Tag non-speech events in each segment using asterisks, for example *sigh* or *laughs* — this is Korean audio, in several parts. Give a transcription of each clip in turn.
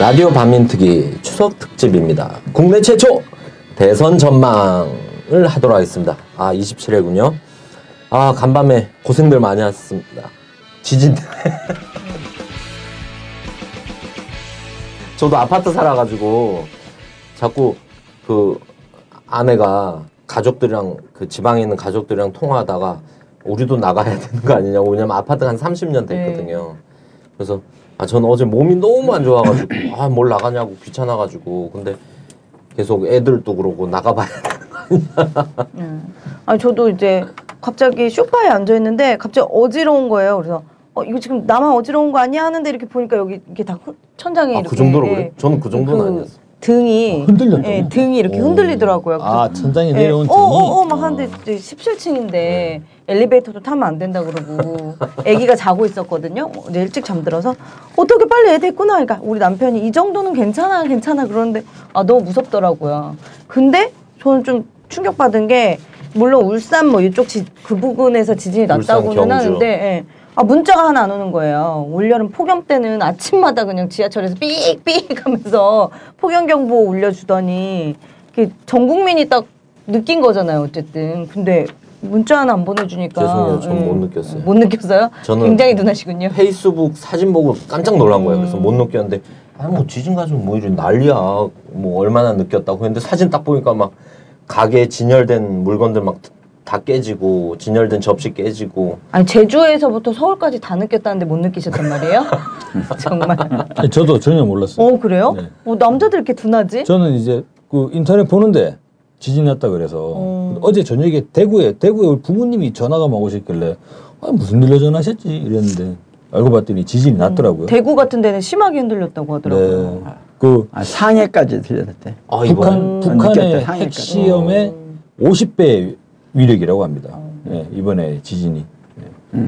라디오 반민특위 추석 특집입니다. 국내 최초 대선 전망을 하도록 하겠습니다. 아, 27회군요. 아, 간밤에 고생들 많이 하셨습니다. 지진. *laughs* 저도 아파트 살아가지고 자꾸 그 아내가 가족들이랑 그 지방에 있는 가족들이랑 통화하다가 우리도 나가야 되는 거 아니냐고 왜냐면 아파트가 한 30년 됐거든요. 그래서 아 저는 어제 몸이 너무 안 좋아가지고 아 뭘 나가냐고 귀찮아가지고 근데 계속 애들도 그러고 나가봐야 음. 아니 저도 이제 갑자기 소파에 앉아 있는데 갑자기 어지러운 거예요. 그래서 어 이거 지금 나만 어지러운 거 아니야 하는데 이렇게 보니까 여기 이게 다 후- 천장이 아 이렇게 그 정도로 예, 그래? 저는 그 정도는 그 아니었어. 등이 흔들렸죠. 예, 등이 이렇게 오. 흔들리더라고요. 아, 천장에 예, 내려온 등이. 어어어 막 하는데 이제 17층인데 엘리베이터도 타면 안 된다 그러고 아기가 자고 있었거든요. 뭐 이제 일찍 잠들어서 어떻게 빨리 애 됐구나. 그러니까 우리 남편이 이 정도는 괜찮아 괜찮아 그러는데 아 너무 무섭더라고요. 근데 저는 좀 충격받은 게 물론 울산 뭐 이쪽 지, 그 부근에서 지진이 울산, 났다고는 경주. 하는데 예. 아 문자가 하나 안 오는 거예요. 올여름 폭염 때는 아침마다 그냥 지하철에서 삑삑 하면서 폭염 경보 올려주더니 전 국민이 딱 느낀 거잖아요. 어쨌든 근데 문자 하나 안 보내주니까 죄송해요. 저는 예. 못 느꼈어요. 못 느꼈어요? 저는 굉장히 둔하시군요. 페이스북 사진 보고 깜짝 놀란 거예요. 그래서 음. 못 느꼈는데 아뭐 지진 가지고 뭐 이런 난리야. 뭐 얼마나 느꼈다고 했는데 사진 딱 보니까 막 가게 진열된 물건들 막 다 깨지고 진열된 접시 깨지고 아니 제주에서부터 서울까지 다 느꼈다는데 못 느끼셨단 말이에요? *laughs* 정말. 아니, 저도 전혀 몰랐어요. 어 그래요? 네. 어, 남자들 이렇게 둔하지? 저는 이제 그 인터넷 보는데 지진 났다 그래서 어. 어제 저녁에 대구에 대구에 우리 부모님이 전화가 막 오셨길래 아, 무슨 일로 전화하셨지 이랬는데 알고 봤더니 지진이 났더라고요. 대구 같은 데는 심하게 흔들렸다고 하더라고요. 네. 그 아, 상해까지 들렸대. 아 북한 음. 북한의. 핵시험의 50배 위력이라고 합니다. 예, 이번에 지진이.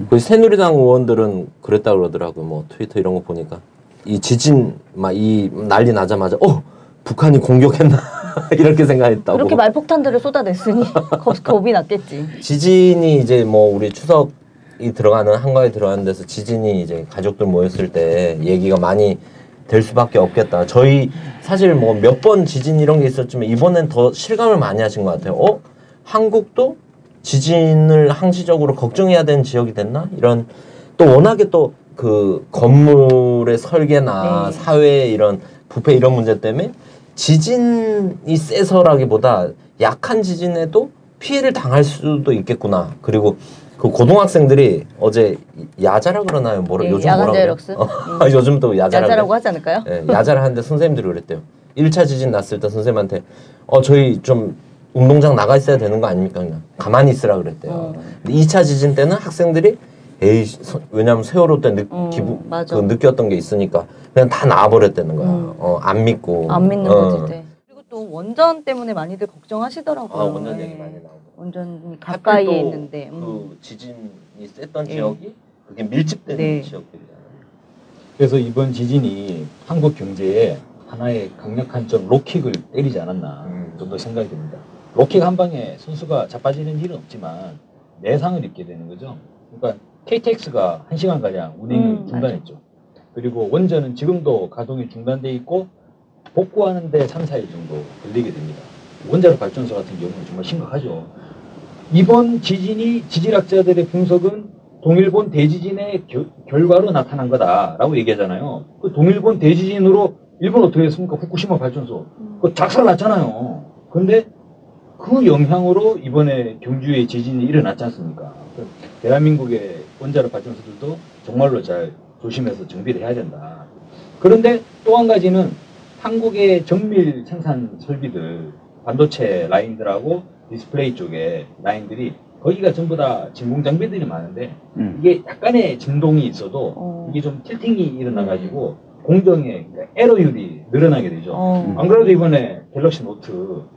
그 새누리당 의원들은 그랬다 그러더라고요. 뭐 트위터 이런 거 보니까 이 지진 막 이 난리 나자마자 어 북한이 공격했나 *laughs* 이렇게 생각했다고. 그렇게 말폭탄들을 쏟아냈으니 *laughs* 겁, 겁이 났겠지. 지진이 이제 뭐 우리 추석이 들어가는 한가에 들어가는 데서 지진이 이제 가족들 모였을 때 얘기가 많이 될 수밖에 없겠다. 저희 사실 뭐 몇 번 지진 이런 게 있었지만 이번엔 더 실감을 많이 하신 것 같아요. 어? 한국도 지진을 항시적으로 걱정해야 되는 지역이 됐나? 이런 또 워낙에 또 그 건물의 설계나 네. 사회 이런 부패 이런 문제 때문에 지진이 세서라기보다 약한 지진에도 피해를 당할 수도 있겠구나. 그리고 그 고등학생들이 어제 야자라 그러나요? 뭐라 예, 요즘 뭐라 그래요? 제럭스? 어, *laughs* 음. 요즘 또 야자라 야자라고? 하지 않을까요? 예, 야자를 하는데 선생님들이 그랬대요. 1차 지진 났을 때 선생님한테 어 저희 좀 운동장 나가 있어야 되는 거 아닙니까? 그냥 가만히 있으라 그랬대요. 어. 근데 2차 지진 때는 학생들이 에이 서- 왜냐면 세월호 때 느, 음, 기부 맞아. 그 느꼈던 게 있으니까 그냥 다 나와버렸다는 거야. 음. 어, 안 믿고. 안 믿는 어. 거지. 네. 그리고 또 원전 때문에 많이들 걱정하시더라고요. 아 원전 네. 얘기 많이 나오고. 원전이 가까이에 있는데. 음. 그 지진이 셌던 예. 지역이 그게 밀집된 네. 지역들이잖아요. 그래서 이번 지진이 한국 경제에 하나의 강력한 좀 로킥을 때리지 않았나 음. 정도 생각이 듭니다. 로킥 한 방에 선수가 자빠지는 일은 없지만 내상을 입게 되는 거죠. 그러니까 KTX가 1시간 가량 운행을 음, 중단했죠. 그리고 원전은 지금도 가동이 중단돼 있고 복구하는데 3, 4일 정도 걸리게 됩니다. 원자력 발전소 같은 경우는 정말 심각하죠. 이번 지진이 지질학자들의 분석은 동일본 대지진의 겨- 결과로 나타난 거다라고 얘기하잖아요. 그 동일본 대지진으로 일본 어떻게 했습니까? 후쿠시마 발전소. 그 작살 났잖아요. 근데 그 영향으로 이번에 경주에 지진이 일어났지 않습니까? 그 대한민국의 원자력 발전소들도 정말로 잘 조심해서 정비를 해야 된다. 그런데 또 한 가지는 한국의 정밀 생산 설비들, 반도체 라인들하고 디스플레이 쪽에 라인들이 거기가 전부 다 진공 장비들이 많은데 음. 이게 약간의 진동이 있어도 어. 이게 좀 틸팅이 일어나가지고 공정의 그러니까 에러율이 늘어나게 되죠. 어. 안 그래도 이번에 갤럭시 노트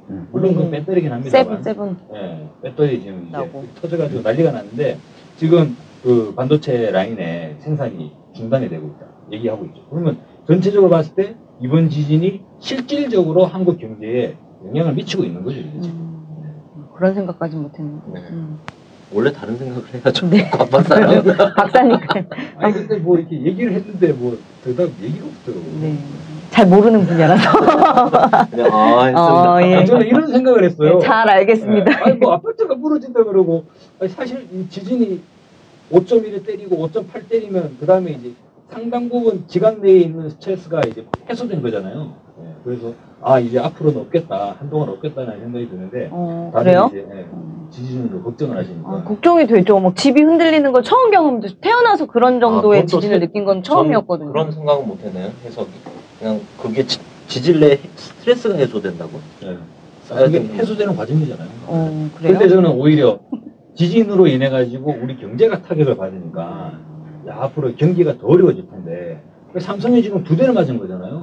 음. 물론 그 음. 배터리긴 seven 합니다만 seven. 예, 배터리 지금 이제 나고. 터져가지고 난리가 났는데 지금 그 반도체 라인의 생산이 중단이 되고 있다 얘기하고 있죠. 그러면 전체적으로 봤을 때 이번 지진이 실질적으로 한국 경제에 영향을 미치고 있는 거죠. 지금. 음. 그런 생각까지 못했는데. 네. 음. 원래 다른 생각을 해야죠. 네. *laughs* 바빴어요. *laughs* 박사니까. 아니 근데 뭐 이렇게 얘기를 했는데 뭐 대답 얘기가 없더라고. 네. 잘 모르는 분야라서 그냥 아 했습니다. 어, 예. 저는 이런 생각을 했어요. 잘 알겠습니다. 네. 아니 뭐 아파트가 무너진다 그러고 아니, 사실 이 지진이 5.1을 때리고 5.8 때리면 그 다음에 이제 상당 부분 지각 내에 있는 스트레스가 이제 해소된 거잖아요. 예, 그래서 아 이제 앞으로는 없겠다 한동안 없겠다는 생각이 드는데 어, 다들 그래요? 이제 예, 지진으로 걱정을 하시니까 아, 걱정이 되죠. 막 집이 흔들리는 걸 처음 경험도 태어나서 그런 정도의 아, 그것도 지진을 세- 느낀 건전 처음이었거든요. 그런 생각은 못했네요. 해석이 그냥 그게 지, 지질 내 스트레스가 해소된다고. 예. 그게 거. 해소되는 과정이잖아요. 어, 그래요? 근데 저는 오히려 지진으로 인해 가지고 우리 경제가 타격을 받으니까 야, 앞으로 경기가 더 어려워질 텐데 삼성이 지금 두 대를 맞은 거잖아요.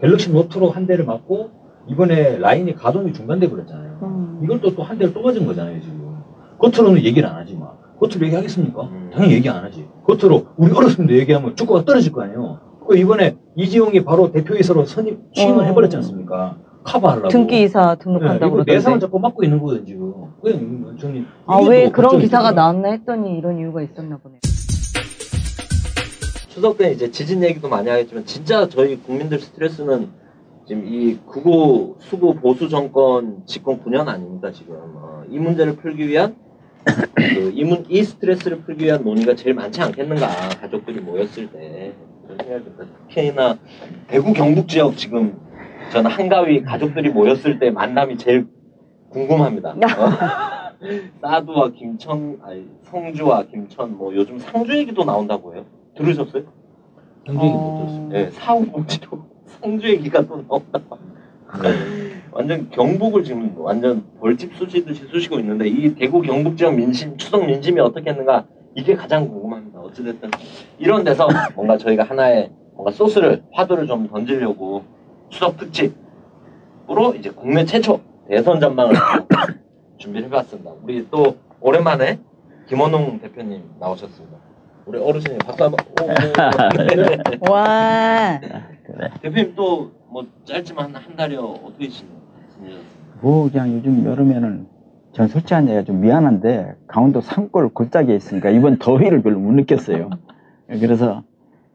갤럭시 노트로 한 대를 맞고 이번에 라인이 가동이 중단돼 버렸잖아요. 음. 이걸 또 또 한 대를 또 맞은 거잖아요 지금. 겉으로는 얘기를 안 하지 마. 겉으로 얘기하겠습니까? 음. 당연히 얘기 안 하지. 겉으로 우리 어렸을 때 얘기하면 주가가 떨어질 거 아니에요. 그 이번에 이지용이 바로 대표이사로 선임 취임을 어. 해버렸지 않습니까? 커버하려고. 등기이사 네, 등록한다고 이거 내상을. 자꾸 맡고 있는 거거든 지금. 그냥 저는 아, 왜또 그런 걱정이 기사가. 나왔나 했더니 이런 이유가 있었나 보네요. 추석 때 이제 지진 얘기도 많이 하겠지만 진짜 저희 국민들 스트레스는 지금 이 구고 수고 보수 정권 집권 9년 아닙니까 지금 어, 이 문제를 풀기 위한 *coughs* 그 이, 문, 이 스트레스를 풀기 위한 논의가 제일 많지 않겠는가 가족들이 모였을 때 그런 생각이 듭니다. 특히나 대구 경북 지역 지금 저는 한가위 가족들이 모였을 때 만남이 제일 궁금합니다. 어? *laughs* 사두와 김천, 아니 성주와 김천, 뭐 요즘 상주 얘기도 나온다고 해요. 들으셨어요? 굉장히 어. 못 들었어요. 네, 사후복지로 상주 얘기가 또 나온다고. *laughs* 완전 경북을 지금 완전 벌집 쑤시듯이 쑤시고 있는데 이 대구 경북 지역 민심 추석 민심이 어떻게 했는가 이게 가장 궁금합니다. 어찌됐든 이런 데서 *laughs* 뭔가 저희가 하나의 뭔가 소스를 화두를 좀 던지려고 추석 특집으로 이제 국내 최초 대선 전망을 *coughs* 준비를 해봤습니다. 우리 또 오랜만에 김원웅 대표님 나오셨습니다. 우리 어르신이 박수 한번. 오, *laughs* 오, 네. 와. 대표님 또 뭐 짧지만 한 달여 어떻게 지내- 지내셨어요? 뭐 그냥 요즘 여름에는 전 솔직한 얘기가 좀 미안한데 강원도 산골 골짜기에 있으니까 이번 더위를 별로 못 느꼈어요. 그래서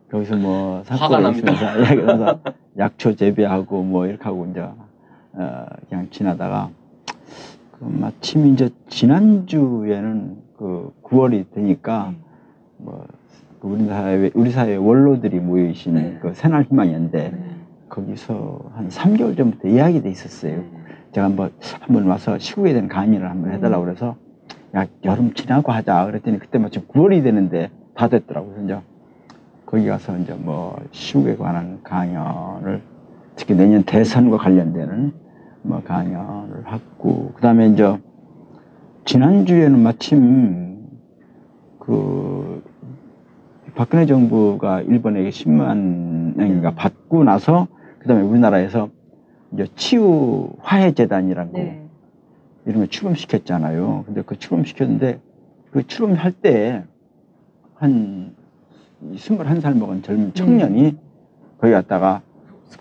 거기서 뭐 산골에. 있으면서 *laughs* 예, 그래서 약초 재배하고 뭐 이렇게 하고 이제 어, 그냥 지나다가 그 마침 이제 지난주에는 그 9월이 되니까 뭐 우리 사회 우리 사회 원로들이 모여 계신 네. 그 새날 희망연대 거기서 한 3개월 전부터 이야기 돼 있었어요. 제가 한번 한번 와서 시국에 대한 강의를 한번 해달라고 그래서 야 여름 지나고 하자 그랬더니 그때 마침 9월이 되는데 다 됐더라고요. 이제 거기 가서 이제 뭐 시국에 관한 강연을 특히 내년 대선과 관련되는 뭐 강연을 하고 그다음에 이제 지난 주에는 마침 그 박근혜 정부가 일본에게 10만 원인가 받고 나서 그다음에 우리나라에서 이제 치유 화해 재단이라고 네. 걸 출범시켰잖아요. 근데 그 출범시켰는데 그 출범할 때 한 21살 먹은 젊은 청년이 거기 갔다가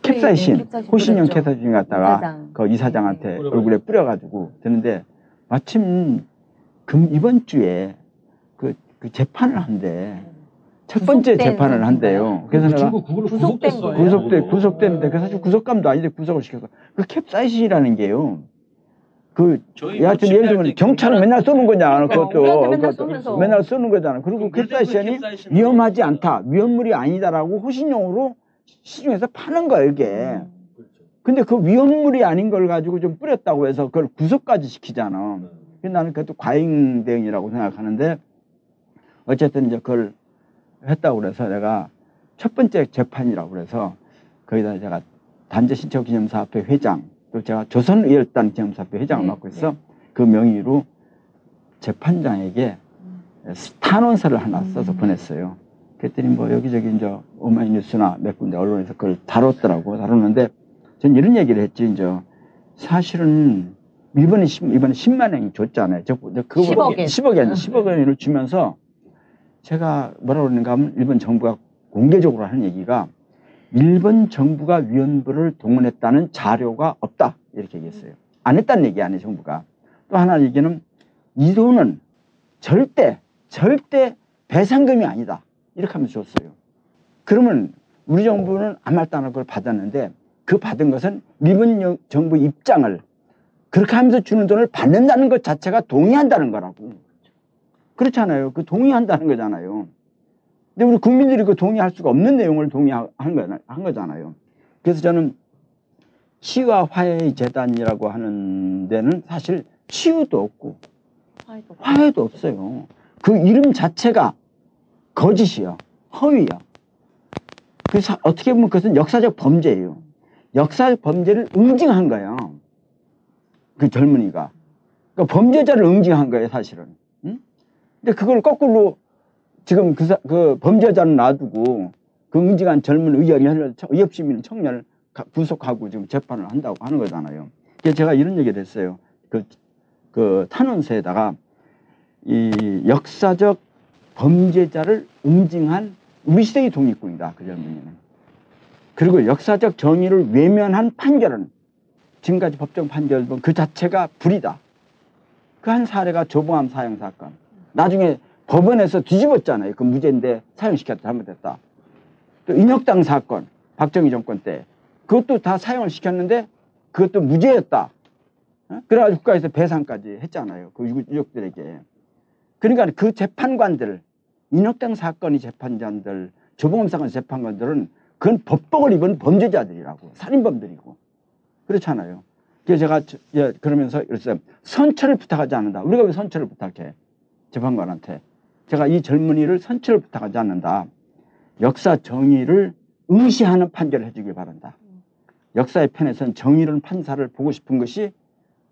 캡사이신, 네, 호신용. 캡사이신 갖다가 이사장. 그 이사장한테 뿌려가지고. 얼굴에 뿌려가지고 되는데 마침 금 이번 주에 그, 그 재판을 한대. 첫 번째 구속된 재판을 한대요. 그래서 그 내가 구속된. 거예요? 구속돼 구속됐는데 그 사실 구속감도 아닌데 구속을 시켜서 그 캡사이신이라는 게요. 그 여하튼 예를 들면 경찰은 맨날 쏘는 거냐 그러니까 그것도 맨날 그것도. 맨날 쏘는 거잖아. 그리고 캡사이신이 위험하지 않다, 위험물이 아니다라고 호신용으로 시중에서 파는 거야 이게. 그렇죠. 근데 그 위험물이 아닌 걸 가지고 좀 뿌렸다고 해서 그걸 구속까지 시키잖아. 그래서 나는 그것도 과잉 대응이라고 생각하는데 어쨌든 이제 그걸 했다고 그래서 내가 첫 번째 재판이라고 그래서 거기다 제가 단체신청 기념사업회 회장 또 제가 조선의열단 기념사업회 회장을 네, 맡고 있어 그 명의로 재판장에게 탄원서를 하나 써서 음. 보냈어요. 그랬더니 뭐 여기저기 이제 오마이뉴스나 몇 군데 언론에서 그걸 다뤘더라고 다뤘는데 전 이런 얘기를 했지 이제 사실은 일본이 십- 이번에 10만 원 줬잖아요. 저, 저 그거 10억 엔. 10억 엔, 10억 원을 주면서 제가 뭐라 그러는가 하면 일본 정부가 공개적으로 하는 얘기가 일본 정부가 위원부를 동원했다는 자료가 없다. 이렇게 얘기했어요. 안 했다는 얘기 아니에요, 정부가. 또 하나 얘기는 이 돈은 절대, 절대 배상금이 아니다. 이렇게 하면서 줬어요. 그러면 우리 정부는 아무 말도 안 하고 그걸 받았는데 그 받은 것은 일본 여- 정부 입장을 그렇게 하면서 주는 돈을 받는다는 것 자체가 동의한다는 거라고. 그렇잖아요. 그 동의한다는 거잖아요. 근데 우리 국민들이 그 동의할 수가 없는 내용을 동의한 거, 거잖아요. 그래서 저는 치유와 화해의 재단이라고 하는 데는 사실 치유도 없고. 화해도 없어요. 그 이름 자체가 거짓이야. 허위야. 그래서 어떻게 보면 그것은 역사적 범죄예요. 역사적 범죄를 응징한 거야. 그 젊은이가. 그러니까 범죄자를 응징한 거예요, 사실은. 응? 근데 그걸 거꾸로 지금 그, 사- 그 범죄자는 놔두고 그 응징한 젊은 의협, 의협시민 의 청년을 가- 구속하고 지금 재판을 한다고 하는 거잖아요. 그래서 제가 이런 얘기를 했어요. 그, 그 탄원서에다가 이 역사적 범죄자를 응징한 우리 시대의 독립군이다. 그 젊은이는. 그리고 역사적 정의를 외면한 판결은 지금까지 법정 판결 보면 그 자체가 불이다. 그 한 사례가 조봉암 사형 사건. 나중에 법원에서 뒤집었잖아요. 그 무죄인데 사형시켰다 잘못했다. 또 인혁당 사건 박정희 정권 때 그것도 다 사형을 시켰는데 그것도 무죄였다. 어? 그래가지고 국가에서 배상까지 했잖아요. 그 유족- 유족들에게. 그러니까 그 재판관들, 인혁당 사건의 재판관들, 조봉암 사건 재판관들은 그건 법복을 입은 범죄자들이라고 살인범들이고 그렇잖아요. 그래서 제가 저- 예, 그러면서 그랬어요. 선처를 부탁하지 않는다. 우리가 왜 선처를 부탁해? 재판관한테. 제가 이 젊은이를 선처를 부탁하지 않는다. 역사 정의를 응시하는 판결을 해주길 바란다. 역사의 편에선 정의로운 판사를 보고 싶은 것이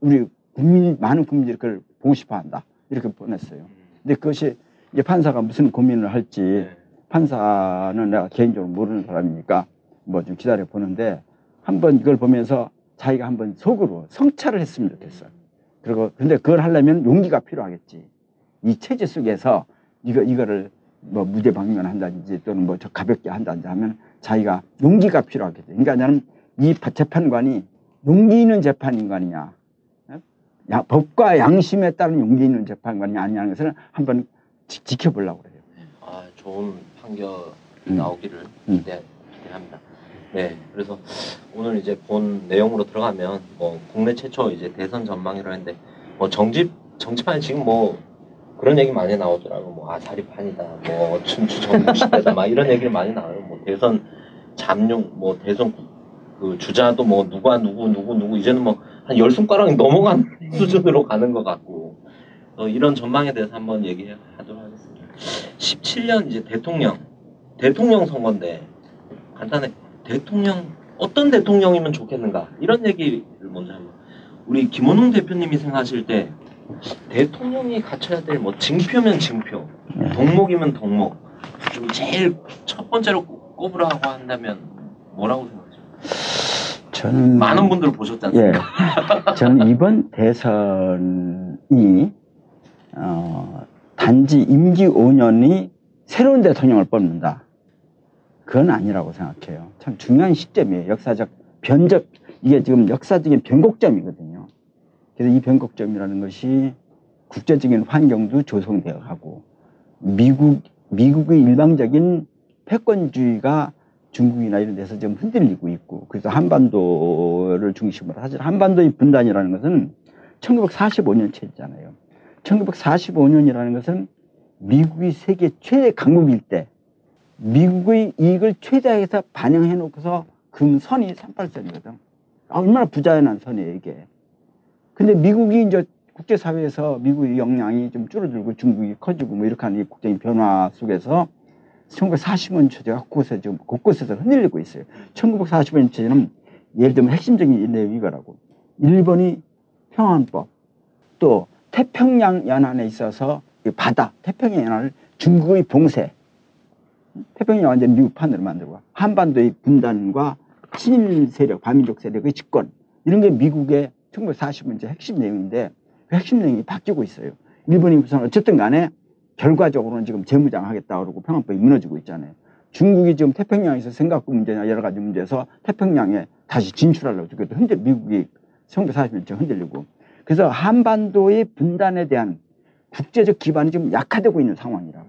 우리 국민 많은 국민들이 그걸 보고 싶어한다. 이렇게 보냈어요. 근데 그것이 이제 판사가 무슨 고민을 할지 네. 판사는 내가 개인적으로 모르는 사람이니까 뭐 좀 기다려 보는데 한번 이걸 보면서 자기가 한번 속으로 성찰을 했으면 좋겠어요. 그리고 근데 그걸 하려면 용기가 필요하겠지. 이 체제 속에서 이거 이거를 뭐 무죄 방면한다든지 또는 뭐 저 가볍게 한다든지 하면 자기가 용기가 필요하겠죠. 그러니까 나는 이 파- 재판관이 용기 있는 재판인관이냐, 어? 야, 법과 양심에 따른 용기 있는 재판관이 아니냐는 것을 한번 지, 지켜보려고 그래요. 아, 좋은 판결이 음. 나오기를 음. 기대, 기대합니다. 네, 그래서 오늘 이제 본 내용으로 들어가면 뭐 국내 최초 이제 대선 전망이라 했는데 뭐 정집 정치판에 지금 뭐 그런 얘기 많이 나오더라고. 뭐 아사리판이다. 뭐 춘추 전국시대다. 막 이런 얘기를 많이 나와요. 뭐 대선 잠룡 뭐 대선 구- 그 주자도 뭐 누가 누구 누구 누구. 이제는 뭐 한 열 손가락이 넘어간 수준으로 가는 것 같고. 어, 이런 전망에 대해서 한번 얘기하도록 하겠습니다. 17년 이제 대통령 대통령 선거인데 간단해 대통령 어떤 대통령이면 좋겠는가? 이런 얘기를 먼저 한번. 우리 김원웅 대표님이 생각하실 때 대통령이 갖춰야 될 뭐 징표면 징표 덕목이면 덕목 좀 제일 첫 번째로 꼽- 꼽으라고 한다면 뭐라고 생각하세요? 저는 많은 분들 보셨지 예, 않습니까? *laughs* 저는 이번 대선이 어, 단지 임기 5년이 새로운 대통령을 뽑는다. 그건 아니라고 생각해요. 참 중요한 시점이에요. 역사적 변적 이게 지금 역사적인 변곡점이거든요. 그래서 이 변곡점이라는 것이 국제적인 환경도 조성되어 가고 미국 미국의 일방적인 패권주의가 중국이나 이런 데서 좀 흔들리고 있고 그래서 한반도를 중심으로 사실 한반도의 분단이라는 것은 1945년 체제잖아요. 1945년이라는 것은 미국이 세계 최대 강국일 때 미국의 이익을 최대화해서 반영해 놓고서 금 선이 38선이거든. 얼마나 부자연한 선이에요, 이게. 근데 미국이 이제 국제사회에서 미국의 역량이 좀 줄어들고 중국이 커지고 뭐 이렇게 하는 이 국제적인 변화 속에서 1945년 체제가 곳곳에 지금 곳곳에서 흔들리고 있어요. 1945년 체제는 예를 들면 핵심적인 내용이 이거라고. 일본이 평안법, 또 태평양 연안에 있어서 이 바다, 태평양 연안을 중국의 봉쇄, 태평양 완전 미국 판으로 만들고 한반도의 분단과 친일 세력, 반민족 세력의 집권 이런 게 미국의 1945년 핵심 내용인데 그 핵심 내용이 바뀌고 있어요. 일본이 우선 어쨌든 간에 결과적으로는 지금 재무장하겠다 그러고 평안법이 무너지고 있잖아요. 중국이 지금 태평양에서 생각구 문제나 여러 가지 문제에서 태평양에 다시 진출하려고 지금 흔들 미국이 1940년쯤 흔들리고 그래서 한반도의 분단에 대한 국제적 기반이 좀 약화되고 있는 상황이라고.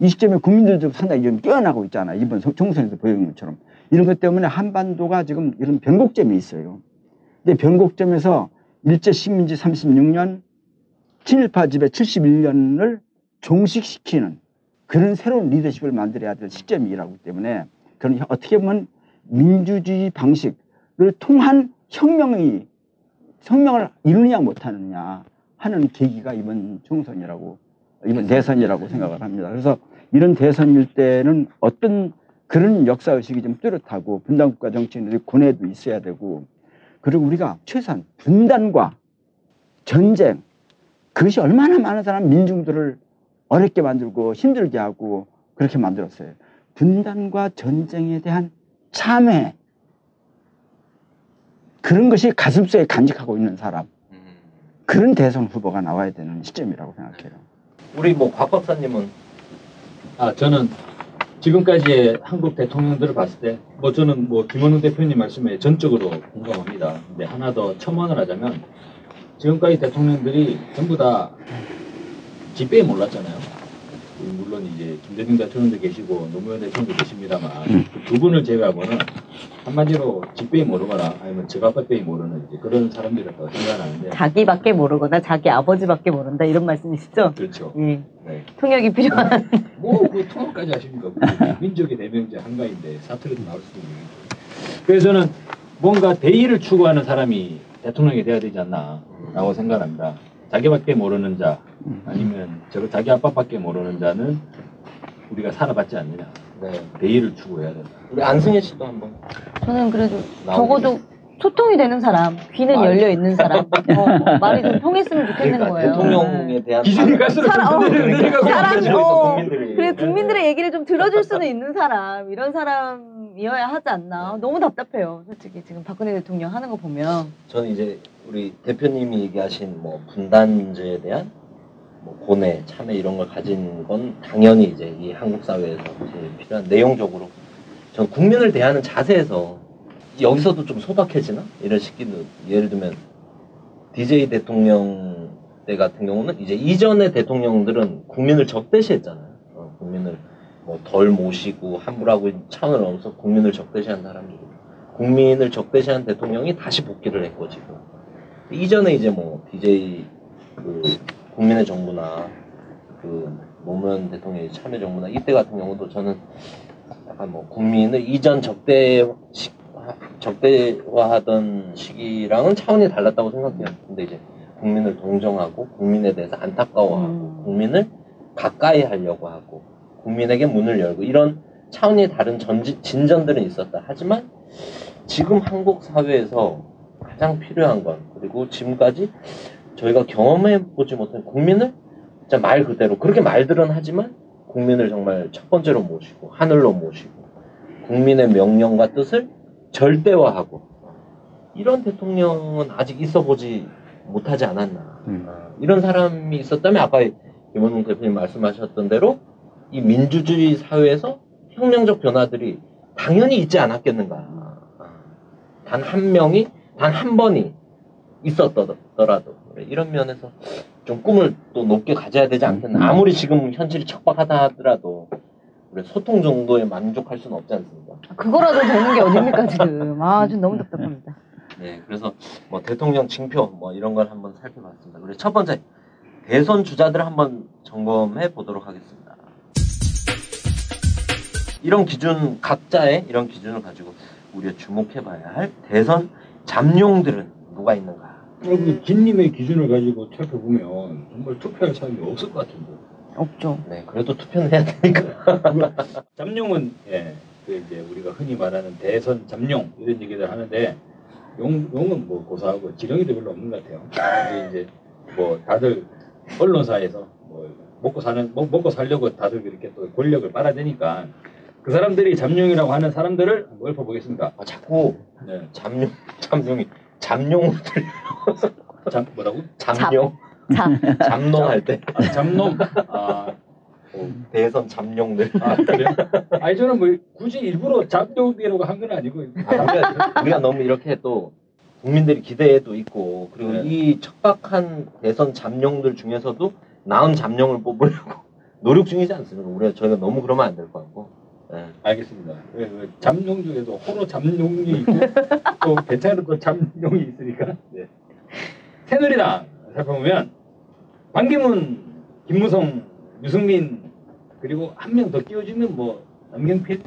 이 시점에 국민들도 상당히 좀 깨어나고 있잖아. 이번 소- 총선에서 보여준 것처럼. 이런 것 때문에 한반도가 지금 이런 변곡점이 있어요. 근데 변곡점에서 일제 식민지 36년, 친일파 지배 71년을 종식시키는 그런 새로운 리더십을 만들어야 될 시점이라고 때문에 그런 혀- 어떻게 보면 민주주의 방식을 통한 혁명이 혁명을 이루느냐 못하느냐 하는 계기가 이번 총선이라고 이번 대선이라고 생각을 합니다. 그래서 이런 대선일 때는 어떤 그런 역사 의식이 좀 뚜렷하고 분단국가 정치인들이 고뇌도 있어야 되고 그리고 우리가 최소한 분단과 전쟁 그것이 얼마나 많은 사람 민중들을 어렵게 만들고 힘들게 하고 그렇게 만들었어요. 분단과 전쟁에 대한 참회 그런 것이 가슴속에 간직하고 있는 사람 음. 그런 대선 후보가 나와야 되는 시점이라고 생각해요. 우리 뭐 곽 박사님은 아 저는 지금까지의 한국 대통령들을 봤을 때 뭐 저는 뭐 김원웅 대표님 말씀에 전적으로 공감합니다. 근데 하나 더 첨언을 하자면 지금까지 대통령들이 전부 다 집배에 몰랐잖아요. 물론 이제 김대중 대통령도 계시고 노무현 대통령도 계십니다만 그두 분을 제외하고는 한마디로 집배에 모르거나 아니면 제가빼빼 모르는 이제 그런 사람들이라고 생각하는데 자기밖에 모르거나 자기 아버지밖에 모른다 이런 말씀이시죠? 그렇죠. 예. 네. 통역이 필요한. 뭐그 통합까지 하십니까? 그 민족의 대명제 한가인데 사투리도 나올 수도 있는 거고. 그래서 저는 뭔가 대의를 추구하는 사람이 대통령이 돼야 되지 않나라고 생각합니다. 자기밖에 모르는 자 아니면 저 자기 아빠밖에 모르는 자는 우리가 살아봤지 않느냐. 네. 대의를 추구해야 된다. 우리 안승혜 씨도 한번 저는 그래도 적어도 소통이 되는 사람, 귀는 말이- 열려 있는 사람, 어, *laughs* 말이 좀 통했으면 좋겠는 그러니까 거예요. 대통령에 대한 기준이 갈수록 사람, 어, 내려가고 사람, 어. 그래 네, 국민들의 네. 얘기를 좀 들어줄 수는 있는 사람, 이런 사람 이어야 하지 않나. 너무 답답해요, 솔직히 지금 박근혜 대통령 하는 거 보면. 저는 이제 우리 대표님이 얘기하신 뭐 분단제에 대한 뭐 고뇌, 참회 이런 걸 가진 건 당연히 이제 이 한국 사회에서 필요한 내용적으로 전 국민을 대하는 자세에서 여기서도 좀 소박해지나 이런 시기는 예를 들면 DJ 대통령 때 같은 경우는 이제 이전의 대통령들은 국민을 적대시했잖아요. 어, 국민을 뭐 덜 모시고 함부로 하고 차원을 넘어서 국민을 적대시한 사람들이 국민을 적대시한 대통령이 다시 복귀를 했고 지금 이전에 이제 뭐 DJ 그 국민의 정부나 그 노무현 대통령의 참여 정부나 이때 같은 경우도 저는 약간 뭐 국민을 이전 적대 시, 적대화하던 시기랑은 차원이 달랐다고 생각해요. 근데 이제 국민을 동정하고 국민에 대해서 안타까워하고 음. 국민을 가까이 하려고 하고 국민에게 문을 열고 이런 차원이 다른 전지, 진전들은 있었다. 하지만 지금 한국 사회에서 가장 필요한 건 그리고 지금까지 저희가 경험해 보지 못한 국민을 진짜 말 그대로 그렇게 말들은 하지만 국민을 정말 첫 번째로 모시고 하늘로 모시고 국민의 명령과 뜻을 절대화하고 이런 대통령은 아직 있어 보지 못하지 않았나 음. 아, 이런 사람이 있었다면 아까 김원웅 대표님 말씀하셨던 대로 이 민주주의 사회에서 혁명적 변화들이 당연히 있지 않았겠는가 단 한 명이 단 한 번이 있었더라도 이런 면에서 좀 꿈을 또 높게 가져야 되지 않겠나 아무리 지금 현실이 척박하다 하더라도 우리 소통 정도에 만족할 수는 없지 않습니까? 그거라도 되는 게 어딥니까 지금? 아, 좀 너무 답답합니다. 네, 그래서 뭐 대통령 징표 뭐 이런 걸 한번 살펴봤습니다. 우리 첫 번째 대선 주자들을 한번 점검해 보도록 하겠습니다. 이런 기준 각자의 이런 기준을 가지고 우리가 주목해봐야 할 대선 잠룡들은 누가 있는가? 김님의 기준을 가지고 살펴보면 정말 투표할 사람이 없을 것 같은데. 없죠. 네, 그래도 투표는 해야 되니까. *laughs* 잠룡은 예, 그 이제 우리가 흔히 말하는 대선 잠룡 이런 얘기들 하는데 용 용은 뭐 고사하고 지렁이도 별로 없는 것 같아요. 근데 이제 뭐 다들 언론사에서 뭐 먹고 사는 먹, 먹고 살려고 다들 그렇게 또 권력을 빨아대니까 그 사람들이 잠룡이라고 하는 사람들을 한번 읊어보겠습니다. 아, 자꾸 네. 잠룡, 잠룡이 잠룡을 들려. 잠 뭐라고? 잠룡, 자, 잠농할 때 아, 잠놈. 아, 어, 대선 잠룡들. 아 그래요? 아니 저는 뭐 굳이 일부러 잠룡이라고 한 건 아니고 아, 우리가, 우리가 너무 이렇게 또 국민들이 기대에도 있고 그리고 네. 이 척박한 대선 잠룡들 중에서도 나은 잠룡을 뽑으려고 *laughs* 노력 중이지 않습니까? 우리가 저희가 너무 그러면 안 될 것 같고. 예. 알겠습니다. 잠룡 중에도 호로 잠룡이 있고 또 괜찮은 또 잠룡이 있으니까. 네. 새누리당 살펴보면 반기문, 김무성, 유승민 그리고 한 명 더 끼워주면 뭐 남경필.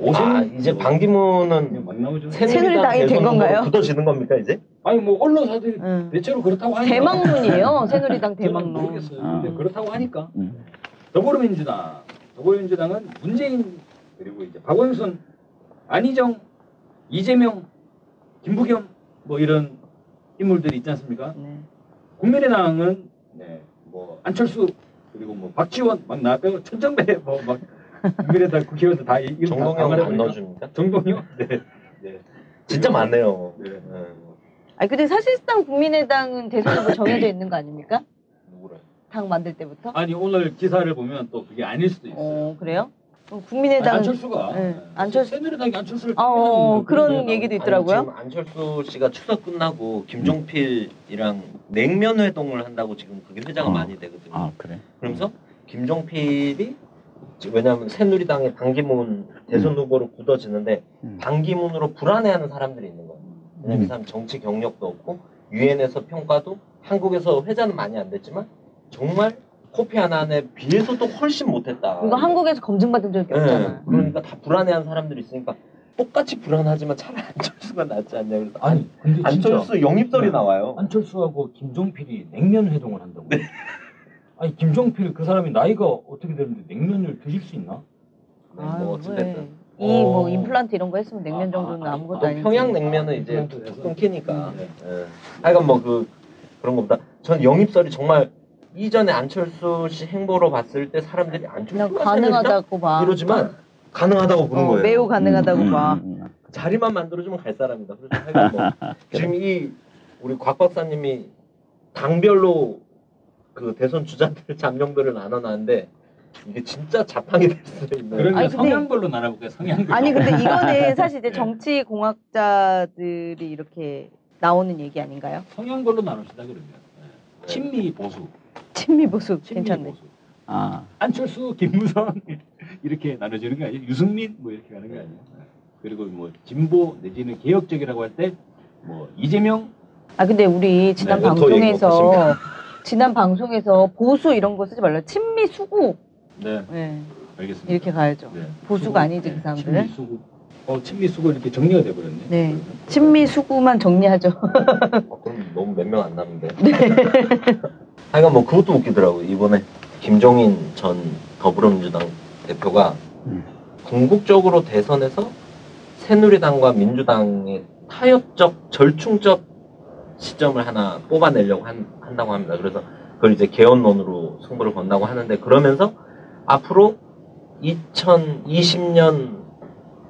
오세훈 아, 이제 반기문은 막 나오죠. 새누리당이 된 건가요? 굳어지는 겁니까 이제? 아니 뭐 언론사들이 응. 대체로 그렇다고 하니까. 대망론이에요. *laughs* 새누리당 대망론. 모르겠어요. 아. 근데 그렇다고 하니까 음. 더불어민주당, 더불어민주당은 문재인 그리고 이제 박원순, 안희정, 이재명, 김부겸 뭐 이런 인물들이 있지 않습니까? 네. 국민의당은 네, 뭐 안철수 그리고 뭐 박지원 막 나왔고 천정배 뭐막 국민의당 국회의원들 다 이- 이름 다 정동영. 안 넣어줍니까? *laughs* 정동영? 네. 네. 진짜 많네요. 네. 예. 아니 근데 사실상 국민의당은 대선 후보 정해져 있는 거 아닙니까? 누구를? 당 만들 때부터? 아니 오늘 기사를 보면 또 그게 아닐 수도 있어요. 어 그래요? 아니, 국민의당 안철수가 네, 네. 안철수- 새누리당이 안철수를 어, 어, 찍는 그런 그런 얘기도. 있더라고요. 아니, 지금 안철수 씨가 추석 끝나고 김종필이랑 냉면 회동을 한다고 지금 그게 회자가 어. 많이 되거든요. 아 그래. 그러면서 김종필이 왜냐하면 새누리당의 반기문 대선 후보로 굳어지는데 음. 반기문으로 불안해하는 사람들이 있는 거예요. 왜냐면 이 음. 사람 정치 경력도 없고 유엔에서 평가도 한국에서 회자는 많이 안 됐지만 정말 코피 하나에 비해서도 훨씬 못했다. 이거 한국에서 검증받은 적이 네, 없잖아요. 그러니까 다 불안해하는 사람들이 있으니까 똑같이 불안하지만 차라리 안철수가 낫지 않냐 그래서 아니 근데 진짜 안철수 영입설이 네. 나와요. 안철수하고 김종필이 냉면 회동을 한다고. 아니 김종필 그 사람이 나이가 어떻게 되는데 냉면을 드실 수 있나? 네, 아유, 뭐 왜. 이뭐 어. 임플란트 이런 거 했으면 냉면 아, 정도는 아, 아, 무것도 또 아니지. 평양 냉면은 이제 플란트에서. 툭툭 끊기니까. 네. 예. 하여간 뭐 그 그런 것보다 전 영입설이 정말 이전에 안철수 씨 행보로 봤을 때 사람들이 안철수가 가능하다고 봐. 이러지만 가능하다고 보는 어, 거예요. 매우 가능하다고 음, 봐. 음, 음. 자리만 만들어주면 갈 사람이다. 뭐 *laughs* 지금 이 우리 곽 박사님이 당별로 그 대선 주자들 *laughs* 잠룡들을 나눠놨는데 이게 진짜 자탕이 될 수도 있는. 그러면 아니, 근데- 성향별로 나눠볼까요? 성향별로. 아니 근데 이거는 *laughs* 사실 이제 네. 정치 공학자들이 이렇게 나오는 얘기 아닌가요? 성향별로 나눕시다 그러면. 네. 친미 보수. 친미 보수 괜찮네. 보수. 아 안철수, 김무성 *laughs* 이렇게 나눠지는 거 아니에요? 유승민 뭐 이렇게 가는 거 아니에요? 네. 그리고 뭐 진보 내지는 개혁적이라고 할 때 뭐 이재명 아 근데 우리 지난 네, 오토 얘기 방송에서 *laughs* 지난 방송에서 보수 이런 거 쓰지 말라. 친미 수구 네 네, 알겠습니다. 이렇게 가야죠. 네. 보수가. 아니지, 그 사람들은. 친미 수구. 어 친미 수구 이렇게 정리가 돼버렸네. 네, 친미 수구만 정리하죠. 어, 그럼 너무 몇 명 안 남는데. *laughs* 하여간 뭐 그것도 웃기더라고. 요 이번에 김종인 전 더불어민주당 대표가 음. 궁극적으로 대선에서 새누리당과 민주당의 타협적 절충적 시점을 하나 뽑아내려고 한, 한다고 합니다. 그래서 그걸 이제 개헌론으로 승부를 건다고 하는데 그러면서 앞으로 2020년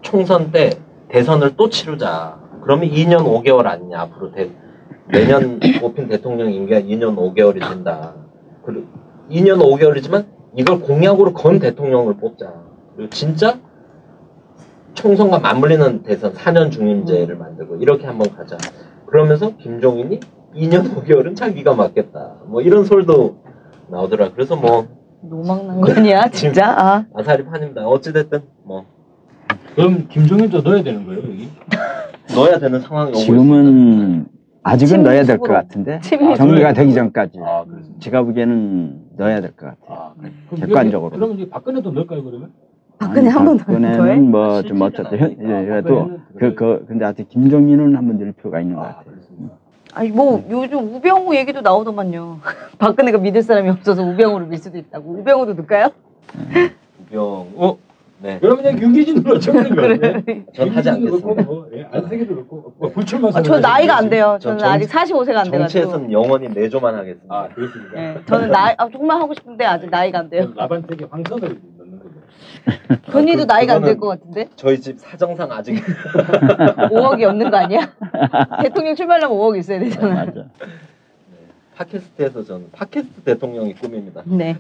총선 때 대선을 또 치르자. 그러면 2년 5개월 아니냐 앞으로 대, 내년 뽑힌 대통령 임기가 2년 5개월이 된다. 그리고 2년 5개월이지만 이걸 공약으로 건 대통령을 뽑자. 그리고 진짜 총선과 맞물리는 대선 4년 중임제를 만들고 이렇게 한번 가자. 그러면서 김종인이 2년 5개월은 자기가 맡겠다. 뭐 이런 소리도 나오더라. 그래서 뭐 노망난 거 아니야 *laughs* 진짜? 아 아사리 판입니다. 어찌됐든 뭐 그럼 김종인도 넣어야 되는 거예요 여기? *laughs* 넣어야 되는 상황이 오고 있습니다. 지금은 아직은 넣어야 될 것. 같은데 정리가 되기 전까지 아. 제가 보기에는 넣어야 될 것 같아요. 아, 그래. 그럼 객관적으로. 여기- 그러면 이제 박근혜도 넣을까요 그러면? 박근혜 한 번 더? 박근혜는 뭐좀 실질은 어쨌든 현- 아니니까. 예, 그래도 박근혜는 그. 그 근데 아직 김종인은 한번 넣을 필요가 있는 것아 같아요. 그렇습니다. 아니 뭐 요즘 우병우 얘기도 나오더만요. *laughs* 박근혜가 믿을 사람이 없어서 우병우를 밀 수도 있다고. 우병우도 넣을까요? 우병우 네. 그러면 그냥 윤기진으로 넣자는 거예요. 그래. 전 하지 않겠습니다. 뭐, 예, 안세기도 넣고 뭐 불출마 아, 저 나이가 안 돼요. 전 저는 정- 아직 45세가 안 돼가지고. 정치에서는 영원히 내조만 하겠습니다. 아 그렇습니까? 네, 저는 나이 아, 정말 하고 싶은데 아직 나이가 안 돼요. 그럼 라반텍에 황선을 넣는 거죠. *laughs* 본인도 그- 나이가 안 될 것 같은데? 저희 집 사정상 아직 *laughs* *laughs* 5억이 없는 거 아니야? 대통령 출마하려면 5억 있어야 되잖아. 맞아. 팟캐스트에서 저는 팟캐스트 대통령이 꿈입니다. 네.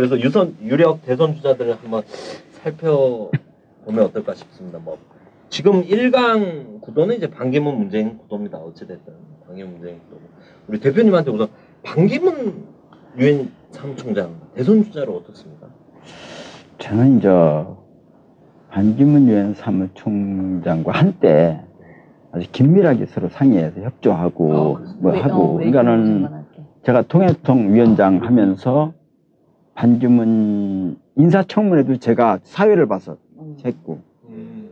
그래서 유선 유력 대선 주자들을 한번 살펴보면 어떨까 싶습니다. 뭐 지금 1강 구도는 이제 반기문 문재인 구도입니다. 어찌됐든 반기문 문재인 구도고 우리 대표님한테 우선 반기문 유엔 사무총장 대선 주자로 어떻습니까? 저는 이제 반기문 유엔 사무총장과 한때 아주 긴밀하게 서로 상의해서 협조하고 아, 그렇습니까? 뭐 왜- 하고 어, 왜 그러니까는 제가 통일통 위원장 하면서 반기문 인사청문회도 제가 사회를 봐서. 했고 음.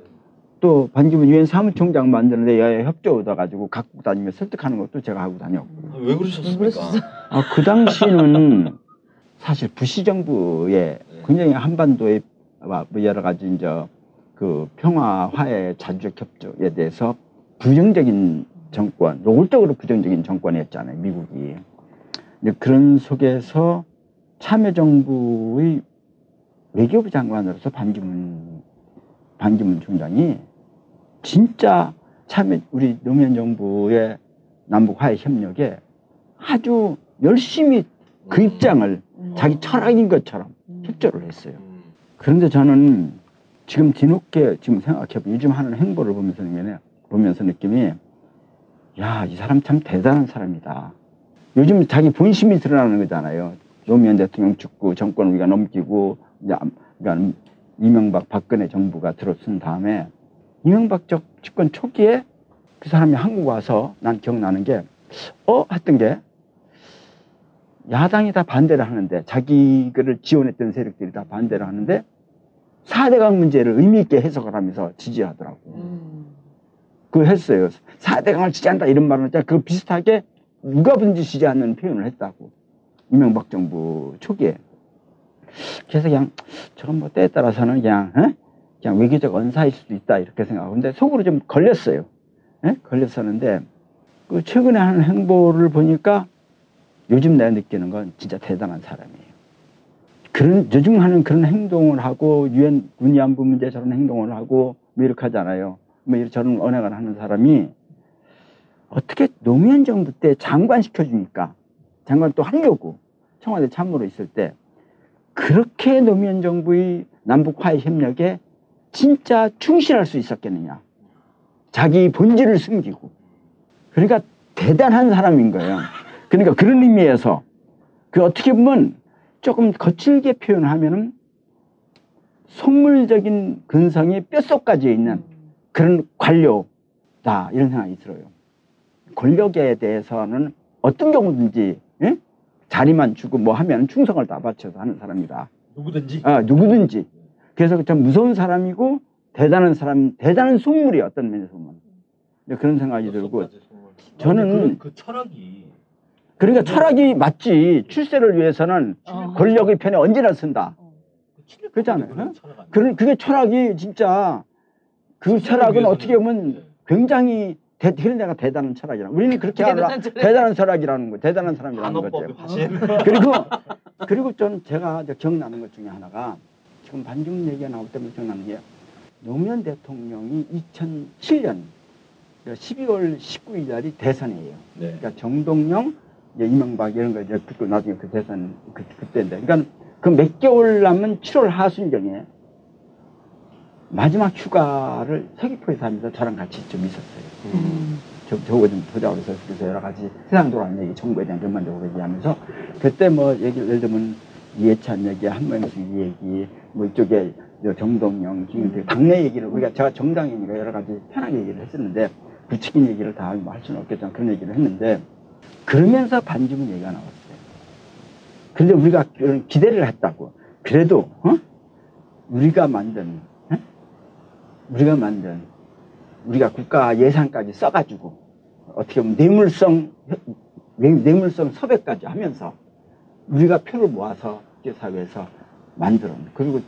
또 반기문 유엔 사무총장 만드는데 여야 협조 얻어가지고 각국 다니며 설득하는 것도 제가 하고 다녔고 아, 왜 그러셨습니까? 아, 그 당시는 *laughs* 사실 부시 정부의 굉장히 한반도의 뭐 여러 가지 이제 그 평화 화해 자주적 협조에 대해서 부정적인 정권, 노골적으로 부정적인 정권이었잖아요, 미국이. 이제 그런 속에서 참여정부의 외교부 장관으로서 반기문 반기문 총장이 진짜 참여 우리 노무현 정부의 남북 화해 협력에 아주 열심히 그 입장을 음. 자기 철학인 것처럼 음. 협조를 했어요. 음. 그런데 저는 지금 뒤늦게 지금 생각해보면 요즘 하는 행보를 보면서 느낌이, 보면서 느낌이 야, 이 사람 참 대단한 사람이다. 요즘 자기 본심이 드러나는 거잖아요. 노무현 대통령 죽고 정권 우리가 넘기고 이제 암- 그러니까 이명박 박근혜 정부가 들어선 다음에 이명박 적 집권 초기에 그 사람이 한국 와서 난 기억나는 게 어? 했던 게 야당이 다 반대를 하는데 자기를 지원했던 세력들이 다 반대를 하는데 4대강 문제를 의미 있게 해석을 하면서 지지하더라고. 음. 그거 했어요. 4대강을 지지한다 이런 말을 했잖아. 그 비슷하게 누가 분지 지지하는 표현을 했다고. 이명박 정부 초기에. 그래서 그냥 저건 뭐 때에 따라서는 그냥, 어? 그냥 외교적 언사일 수도 있다 이렇게 생각하고. 근데 속으로 좀 걸렸어요. 예? 걸렸었는데 그 최근에 하는 행보를 보니까 요즘 내가 느끼는 건 진짜 대단한 사람이에요. 그런 요즘 하는 그런 행동을 하고 유엔 군위안부 문제 저런 행동을 하고 뭐 이렇게 하잖아요. 뭐 이런 저런 언행을 하는 사람이 어떻게 노무현 정부 때 장관 시켜주니까 장관 또 하려고 청와대 참모로 있을 때 그렇게 노무현 정부의 남북 화해 협력에 진짜 충실할 수 있었겠느냐. 자기 본질을 숨기고. 그러니까 대단한 사람인 거예요. 그러니까 그런 의미에서 그 어떻게 보면 조금 거칠게 표현하면은 속물적인 근성이 뼛속까지 있는 그런 관료다 이런 생각이 들어요. 권력에 대해서는 어떤 경우든지 예? 자리만 주고 뭐 하면 충성을 다 바쳐서 하는 사람이다. 누구든지 아, 누구든지. 그래서 참 무서운 사람이고 대단한 사람, 대단한 속물이 어떤 면에서 보면. 근데 그런 생각이 들고 저는- 그, 그 철학이 그러니까 철학이 맞지. 출세를 위해서는 어. 권력의 편에 언제나 쓴다. 그 그렇잖아요. 그런 그게 철학이 진짜 그 철학은 어떻게 보면 네. 굉장히 대, 그런 데가 대단한 철학이라. 우리는 그렇게 알아. 대단한 철학. 대단한 철학이라는 거, 대단한 사람이라는 거죠. 그리고 그리고 좀 제가 이제 기억나는 것 중에 하나가 지금 반중 얘기가 나올 때면 기억나는 게 노무현 대통령이 2007년 12월 19일 날이 대선이에요. 네. 그러니까 정동영, 이명박 이런 거 이제 듣고 나중에 그 대선 그, 그때인데, 그러니까 그 몇 개월 남은 7월 하순경에 마지막 휴가를 서귀포에서 하면서 저랑 같이 좀 있었어요. 음. 저, 저거 좀 보자 그래서 그래서 여러 가지 세상 돌아가는 얘기, 정부에 대한 전반적으로 얘기하면서 그때 뭐 얘기 예를 들면 이해찬 얘기, 한명숙 얘기, 뭐 이쪽에 저 정동영, 김은태 당내 얘기를 우리가 제가 정당이니까 여러 가지 편하게 얘기를 했었는데 부추긴 얘기를 다 할 수는 없겠지만 그런 얘기를 했는데 그러면서 반지문 얘기가 나왔어요. 근데 우리가 그런 기대를 했다고. 그래도 어? 우리가 만든 어? 우리가 만든 우리가 국가 예산까지 써가지고 어떻게 보면 뇌물성 뇌- 뇌물성 섭외까지 하면서 우리가 표를 모아서 국제사회에서 만들어 그리고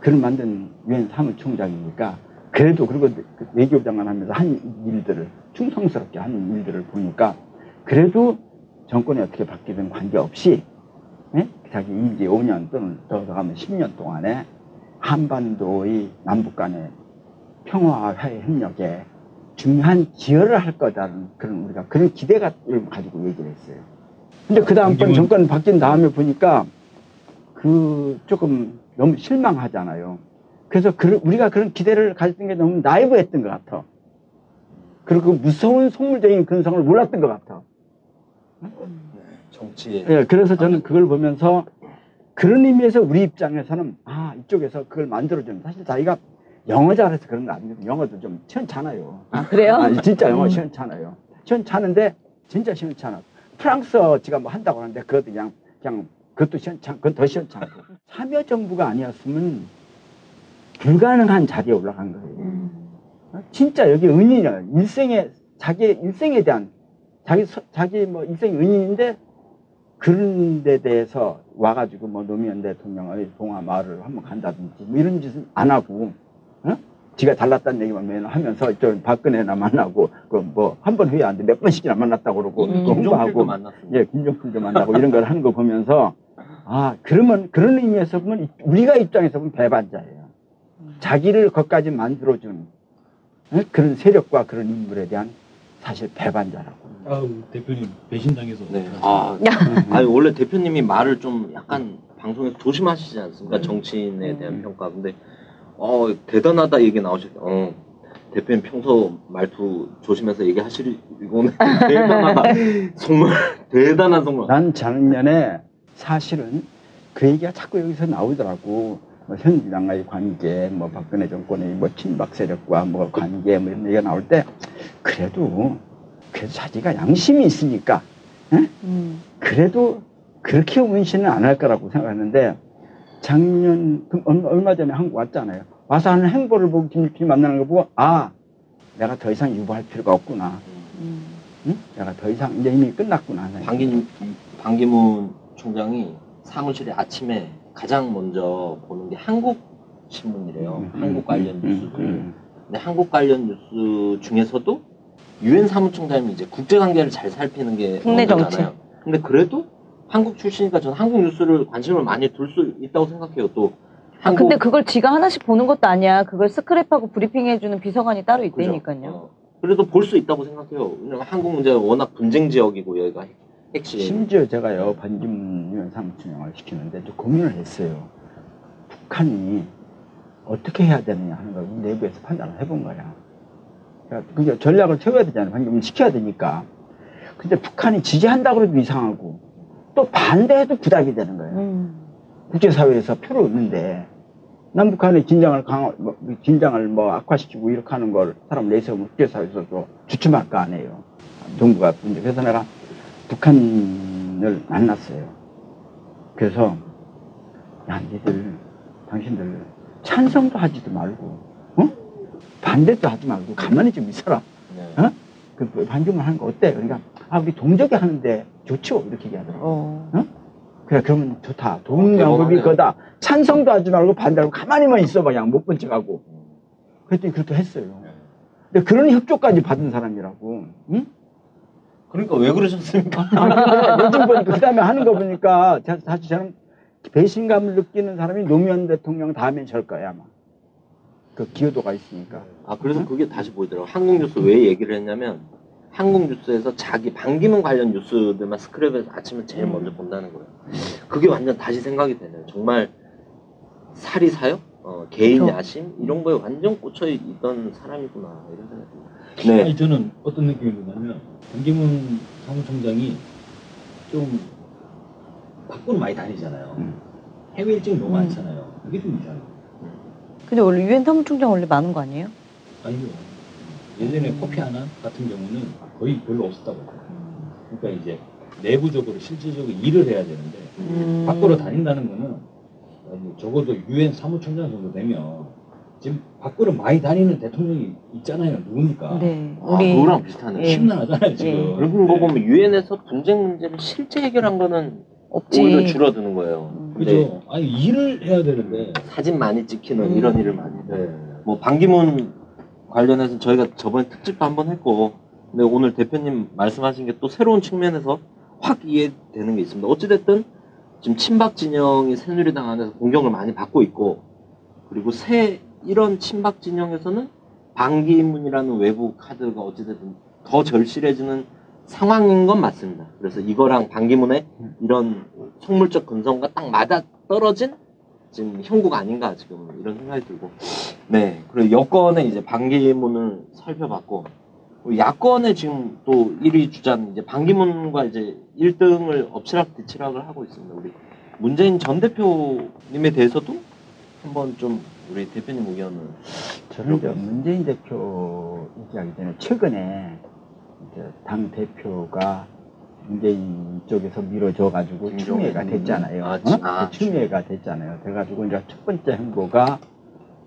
그를 만든 유엔 사무총장이니까 그래도 그리고 그 외교장관 하면서 한 일들을 충성스럽게 하는 일들을 보니까 그래도 정권이 어떻게 바뀌든 관계없이 예? 자기 임기 5년 또는 더 가면 10년 동안에 한반도의 남북 간의 평화와 화해 협력에 중요한 기여를 할 거다는 그런 우리가 그런 기대감을 가지고 얘기를 했어요. 근데 그 다음번 정권 바뀐 다음에 보니까 그 조금 너무 실망하잖아요. 그래서 그, 우리가 그런 기대를 가졌던 게 너무 나이브했던 것 같아. 그리고 그 무서운 속물적인 근성을 몰랐던 것 같아. 정치에 예, 그래서 저는 그걸 보면서 그런 의미에서 우리 입장에서는 아 이쪽에서 그걸 만들어주는 사실 자기가 영어 잘해서 그런 거 아니에요. 영어도 좀 시원찮아요. 아, 그래요? 아, 진짜 영어 음. 시원찮아요. 시원찮은데 진짜 시원찮아. 프랑스어지가 뭐 한다고 하는데 그것도 그냥 그냥 그것도 시원찮, 그건 더 시원찮고. *laughs* 참여 정부가 아니었으면 불가능한 자리에 올라간 거예요. 음. 어? 진짜 여기 은인이야. 일생에 자기 일생에 대한 자기 서- 자기 뭐 일생 은인인데 그런 데 대해서 와가지고 뭐 노무현 대통령의 동화 마을을 한번 간다든지 뭐 이런 짓은 안 하고 어? 지가 달랐다는 얘기만 매일 하면서 저 박근혜나 만나고 그뭐 한번 회의 안돼 몇 번씩이나 만났다고 그러고 음. 그 홍보하고 만났습니다. 예 김종필도 만나고 이런 걸 하는 거 보면서 아 그러면 그런 의미에서 보면 우리가 입장에서 보면 배반자예요. 자기를 거기까지 만들어준 어? 그런 세력과 그런 인물에 대한 사실 배반자라고. 아우 대표님 배신당해서 네. 아, 아니 원래 대표님이 말을 좀 약간 방송에서 조심하시지 않습니까? 정치인에 대한 음. 평가. 근데 어 대단하다 얘기 나오실 때, 어 대표님 평소 말투 조심해서 얘기하시고는 *laughs* 대단하다. 정말 대단한 정말. 난 작년에 사실은 그 얘기가 자꾸 여기서 나오더라고. 뭐 현진당과의 관계, 뭐 박근혜 정권의 뭐 친박 세력과 뭐 관계 뭐 이런 얘기가 나올 때 그래도 그래도 자기가 양심이 있으니까 음. 그래도 그렇게 운신은 안 할 거라고 생각했는데 작년 그 얼마- 얼마 전에 한국 왔잖아요. 와서 하는 행보를 보고 김일필 만나는 거 보고 아 내가 더 이상 유보할 필요가 없구나. 음. 응? 내가 더 이상 이제 이미 끝났구나. 방기 방기문 총장이 사무실에 아침에 가장 먼저 보는 게 한국 신문이래요. 음, 한국 관련 음, 뉴스들. 음, 근데 한국 관련 뉴스 중에서도 유엔 사무총장이 이제 국제 관계를 잘 살피는 게 국내 원조잖아요. 근데 그래도 한국 출신이니까 저는 한국 뉴스를 관심을 많이 둘 수 있다고 생각해요. 또 아, 근데 그걸 지가 하나씩 보는 것도 아니야. 그걸 스크랩하고 브리핑해주는 비서관이 따로 그죠? 있다니까요. 어. 그래도 볼 수 있다고 생각해요. 왜냐면 한국 문제가 워낙 분쟁 지역이고 여기가 핵- 핵심. 심지어 제가요 반기문 유엔 사무총장을 시키는데 또 고민을 했어요. 북한이 어떻게 해야 되느냐 하는 걸 내부에서 판단을 해본 거야. 그러니까 전략을 세워야 되잖아요. 반기문 시켜야 되니까. 근데 북한이 지지한다고 해도 이상하고 또 반대해도 부담이 되는 거예요. 음. 국제사회에서 표를 얻는데 남북한의 긴장을 강화, 뭐, 긴장을 뭐 악화시키고 이렇게 하는 걸 사람 내세우면 국제사회에서도 주춤할 거 아니에요. 정부가. 근데 그래서 내가 북한을 만났어요. 그래서 야, 니들, 당신들 찬성도 하지도 말고, 어? 반대도 하지 말고 가만히 좀 있어라. 네. 어? 그 반기문 하는 거 어때? 그러니까 아 우리 동족이 하는데 좋죠 이렇게 얘기하더라고. 어. 그래 그러면 좋다. 좋은 어, 방법이 대박이네. 거다. 찬성도 하지 말고 반대하고 가만히만 있어봐 그냥 못 본 척하고. 그랬더니 그렇게 했어요. 근데 그런 협조까지 받은 사람이라고. 응? 그러니까 왜 그러셨습니까? 아, 요즘 보니까 그 다음에 하는 거 보니까 자- 사실 저는 배신감을 느끼는 사람이 노무현 대통령 다음엔 절 거야 아마. 그 기여도가 있으니까. 아 그래서 그게 다시 보이더라고. 한국 뉴스 왜 얘기를 했냐면 한국 뉴스에서 자기 반기문 관련 뉴스들만 스크랩에서 아침에 제일 먼저 본다는 거예요. 그게 완전 다시 생각이 되네요. 정말 살이 사요? 어, 개인 그쵸. 야심 이런 거에 완전 꽂혀 있던 사람이구나 이런 생각이 듭니다. 네. 아니 저는 어떤 느낌이 드냐면 반기문 사무총장이 좀 밖으로 많이 다니잖아요. 음. 해외 일정이 너무 음. 많잖아요. 그게 좀 이상해요. 근데 원래 유엔 사무총장 원래 많은 거 아니에요? 아니요. 예전에 코피 하나 같은 경우는 거의 별로 없었다고 해요. 그러니까 이제 내부적으로 실질적으로 일을 해야 되는데 음. 밖으로 다닌다는 거는 적어도 유엔 사무총장 정도 되면 지금 밖으로 많이 다니는 대통령이 있잖아요. 누굽니까? 네. 아, 우리 그거랑 비슷하네. 예. 심란하잖아요 지금. 예. 그리고 거 보면 유엔에서 분쟁 문제를 실제 해결한 거는 없지. 오히려 줄어드는 거예요. 음. 그죠? 아니 일을 해야 되는데 사진 많이 찍히는 음. 이런 일을 많이 해요. 네. 뭐 반기문 관련해서 저희가 저번에 특집도 한번 했고 근데 오늘 대표님 말씀하신 게 또 새로운 측면에서 확 이해되는 게 있습니다. 어찌됐든 지금 친박 진영이 새누리당 안에서 공격을 많이 받고 있고 그리고 새 이런 친박 진영에서는 반기문이라는 외부 카드가 어찌됐든 더 절실해지는 상황인 건 맞습니다. 그래서 이거랑 반기문의 이런 속물적 근성과 딱 맞아 떨어진 지금 형국 아닌가 지금 이런 생각이 들고 네 그리고 여권에 이제 반기문을 살펴봤고 야권의 지금 또 1위 주자는 이제 반기문과 이제 1등을 엎치락뒤치락을 하고 있습니다. 우리 문재인 전 대표님에 대해서도 한번 좀 우리 대표님 의견을 저는 저 문재인 대표 얘기하기 전에 최근에 이제 당 대표가 문재인 쪽에서 밀어줘 가지고 김종인. 추미애가 됐잖아요. 아, 어? 치- 아, 추미애가 됐잖아요. 돼가지고 이제 첫 번째 행보가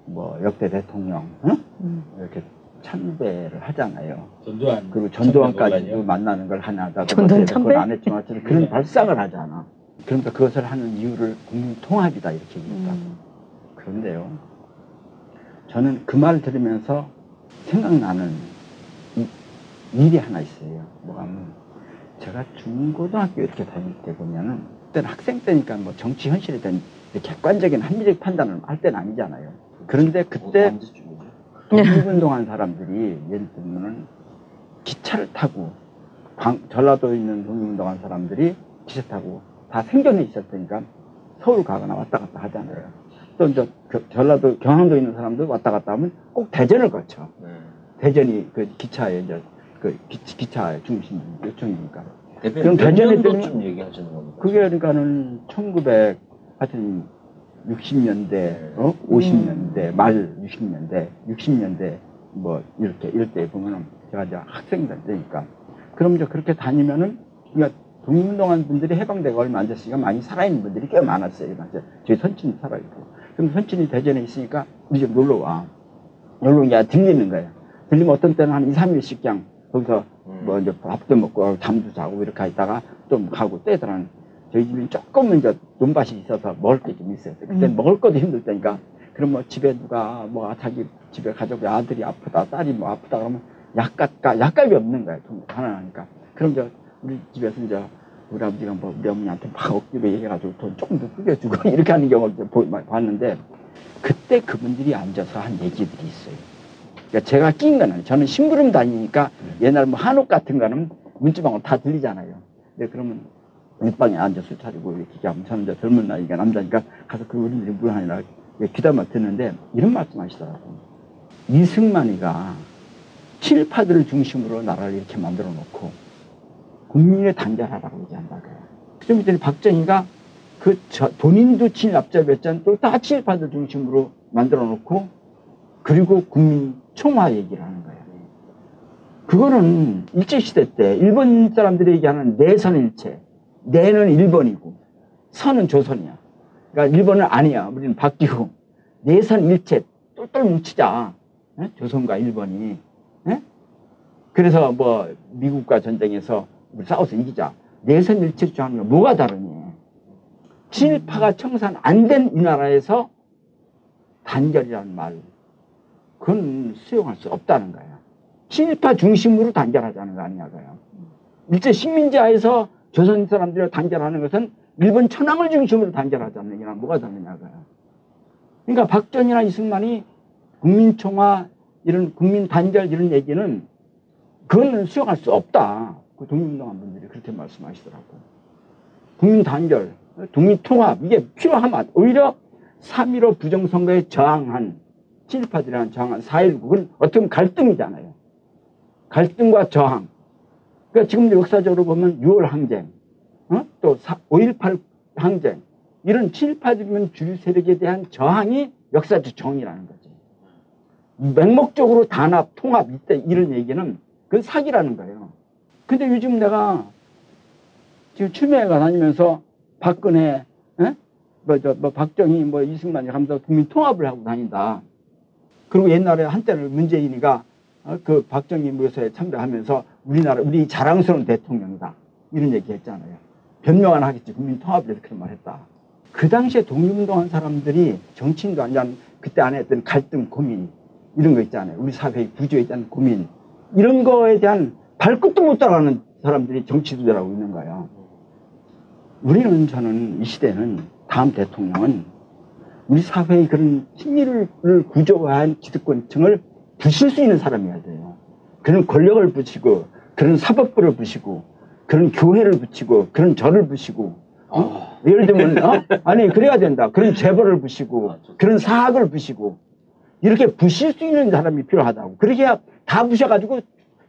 뭐 역대 대통령 응? 음. 이렇게 참배를 하잖아요. 전두환 그리고 전두환까지도 논란이요? 만나는 걸 하나다. 전두환 참배? 안 했지만 어쨌든 그런 네. 발상을 하잖아. 그러니까 그것을 하는 이유를 국민 통합이다 이렇게 얘기했다. 음. 그런데요. 저는 그말 들으면서 생각나는 이- 일이 하나 있어요. 뭐가 하면 제가 중고등학교 이렇게 다닐 때 보면은 그때는 학생 때니까 뭐 정치 현실에 대한 객관적인 합리적 판단을 할 때는 아니잖아요. 그런데 그때 어, 언제쯤이죠? 독립운동한 사람들이 예를 들면은 기차를 타고 광- 전라도에 있는 독립운동한 사람들이 기차 타고 다 생존해 있었으니까 서울 가거나 왔다 갔다 하잖아요. 또 이제 그 전라도 경상도에 있는 사람들 왔다 갔다 하면 꼭 대전을 거쳐. 네. 대전이 그 기차의 이제 그 기, 기차의 중심 요청이니까. 그럼 몇 대전에 년도쯤 들면- 얘기하시는 겁니까? 그게 그러니까는 1900 하여튼 60년대, 어? 50년대, 말 60년대, 60년대 뭐 이렇게 이럴 때 보면은 제가 이제 학생들 때니까 그럼 이제 그렇게 다니면은 그러니까 독립운동한 분들이 해방되고 얼마 안 됐으니까 많이 살아있는 분들이 꽤 많았어요. 그래서 저희 선친이 살아있고. 그럼 선친이 대전에 있으니까 우리 집 놀러 와. 놀러 오니까 들리는 거예요. 들리면 어떤 때는 한 2, 3일씩 그냥 거기서 음. 뭐 이제 밥도 먹고 잠도 자고 이렇게 있다가 좀 가고 때들은 저희 집이 조금 이제 논밭이 있어서 먹을 게 좀 있어요. 그때 음. 먹을 것도 힘들 때니까 그럼 뭐 집에 누가 뭐 자기 집에 가족 아들이 아프다 딸이 뭐 아프다 그러면 약값 약값이 없는 거예요. 돈 가난하니까. 그럼 저 우리 집에서 이제 우리 아버지가 뭐 우리 어머니한테 막 억지로 얘기해가지고 돈 조금 더 뿌려주고 *laughs* 이렇게 하는 경우를 좀 보- 봤는데 그때 그분들이 앉아서 한 얘기들이 있어요. 그러니까 제가 낀 거는 저는 심부름 다니니까 옛날 뭐 한옥 같은 거는 문지방으로 다 들리잖아요. 근데 그러면 밑방에 앉아 술 차리고 이렇게 저는 이제 젊은 나이가 남자니까 가서 그 어른들이 무한이라 귀담아 듣는데 이런 말씀 하시더라고요. 이승만이가 칠파들을 중심으로 나라를 이렇게 만들어 놓고 국민을 단결하라고 얘기한다고요. 좀 이전에 박정희가 그 저- 본인도 친압자였잖아. 또다 칠파들 중심으로 만들어 놓고 그리고 국민 총화 얘기를 하는 거예요. 그거는 일제시대 때 일본 사람들이 얘기하는 내선일체. 내는 일본이고 선은 조선이야. 그러니까 일본은 아니야. 우리는 바뀌고 내선일체 똘똘 뭉치자. 예? 조선과 일본이. 예? 그래서 뭐 미국과 전쟁에서 우리 싸워서 이기자. 내선일체 주장하는 게 뭐가 다르니? 친일파가 청산 안 된 이 나라에서 단결이라는 말. 그건 수용할 수 없다는 거예요. 친일파 중심으로 단결하자는 거 아니냐고요. 일제 식민지하에서 조선 사람들을 단결하는 것은 일본 천황을 중심으로 단결하자는 얘기랑 뭐가 다르냐고요. 그러니까 박정희나 이승만이 국민총화 이런 국민 단결 이런 얘기는 그거는 수용할 수 없다. 그 독립운동한 분들이 그렇게 말씀하시더라고. 국민 단결, 독립 통합 이게 필요하면 오히려 3.15 부정선거에 저항한 친일파들이랑 저항한 4.19 그건 어떻게 보면 갈등이잖아요. 갈등과 저항. 그러니까 지금 역사적으로 보면 6월 항쟁, 어? 또5.18 항쟁 이런 친일파들이면 주류 세력에 대한 저항이 역사적 정의라는 거지. 맹목적으로 단합, 통합 이때 이런 얘기는 그건 사기라는 거예요. 근데 요즘 내가 지금 추미애가 다니면서 박근혜, 에? 뭐, 저, 뭐, 박정희, 뭐, 이승만이 하면서 국민 통합을 하고 다닌다. 그리고 옛날에 한때는 문재인이가 어, 그 박정희 묘소에 참배하면서 우리나라, 우리 자랑스러운 대통령이다. 이런 얘기 했잖아요. 변명 안 하겠지. 국민 통합을 해서 그런 말 했다. 그 당시에 독립운동한 사람들이 정치인도 아니라 그때 안에 했던 갈등, 고민, 이런 거 있잖아요. 우리 사회의 구조에 대한 고민. 이런 거에 대한 발끝도 못 따라가는 사람들이 정치도되라고 있는 거예요. 우리는 저는 이 시대는 다음 대통령은 우리 사회의 그런 심리를 구조화한 기득권층을 부실 수 있는 사람이어야 돼요. 그런 권력을 부시고 그런 사법부를 부시고 그런 교회를 부시고 그런 절을 부시고 어? 예를 들면 어? 아니 그래야 된다. 그런 재벌을 부시고 그런 사학을 부시고 이렇게 부실 수 있는 사람이 필요하다고. 그렇게 해야 다 부셔가지고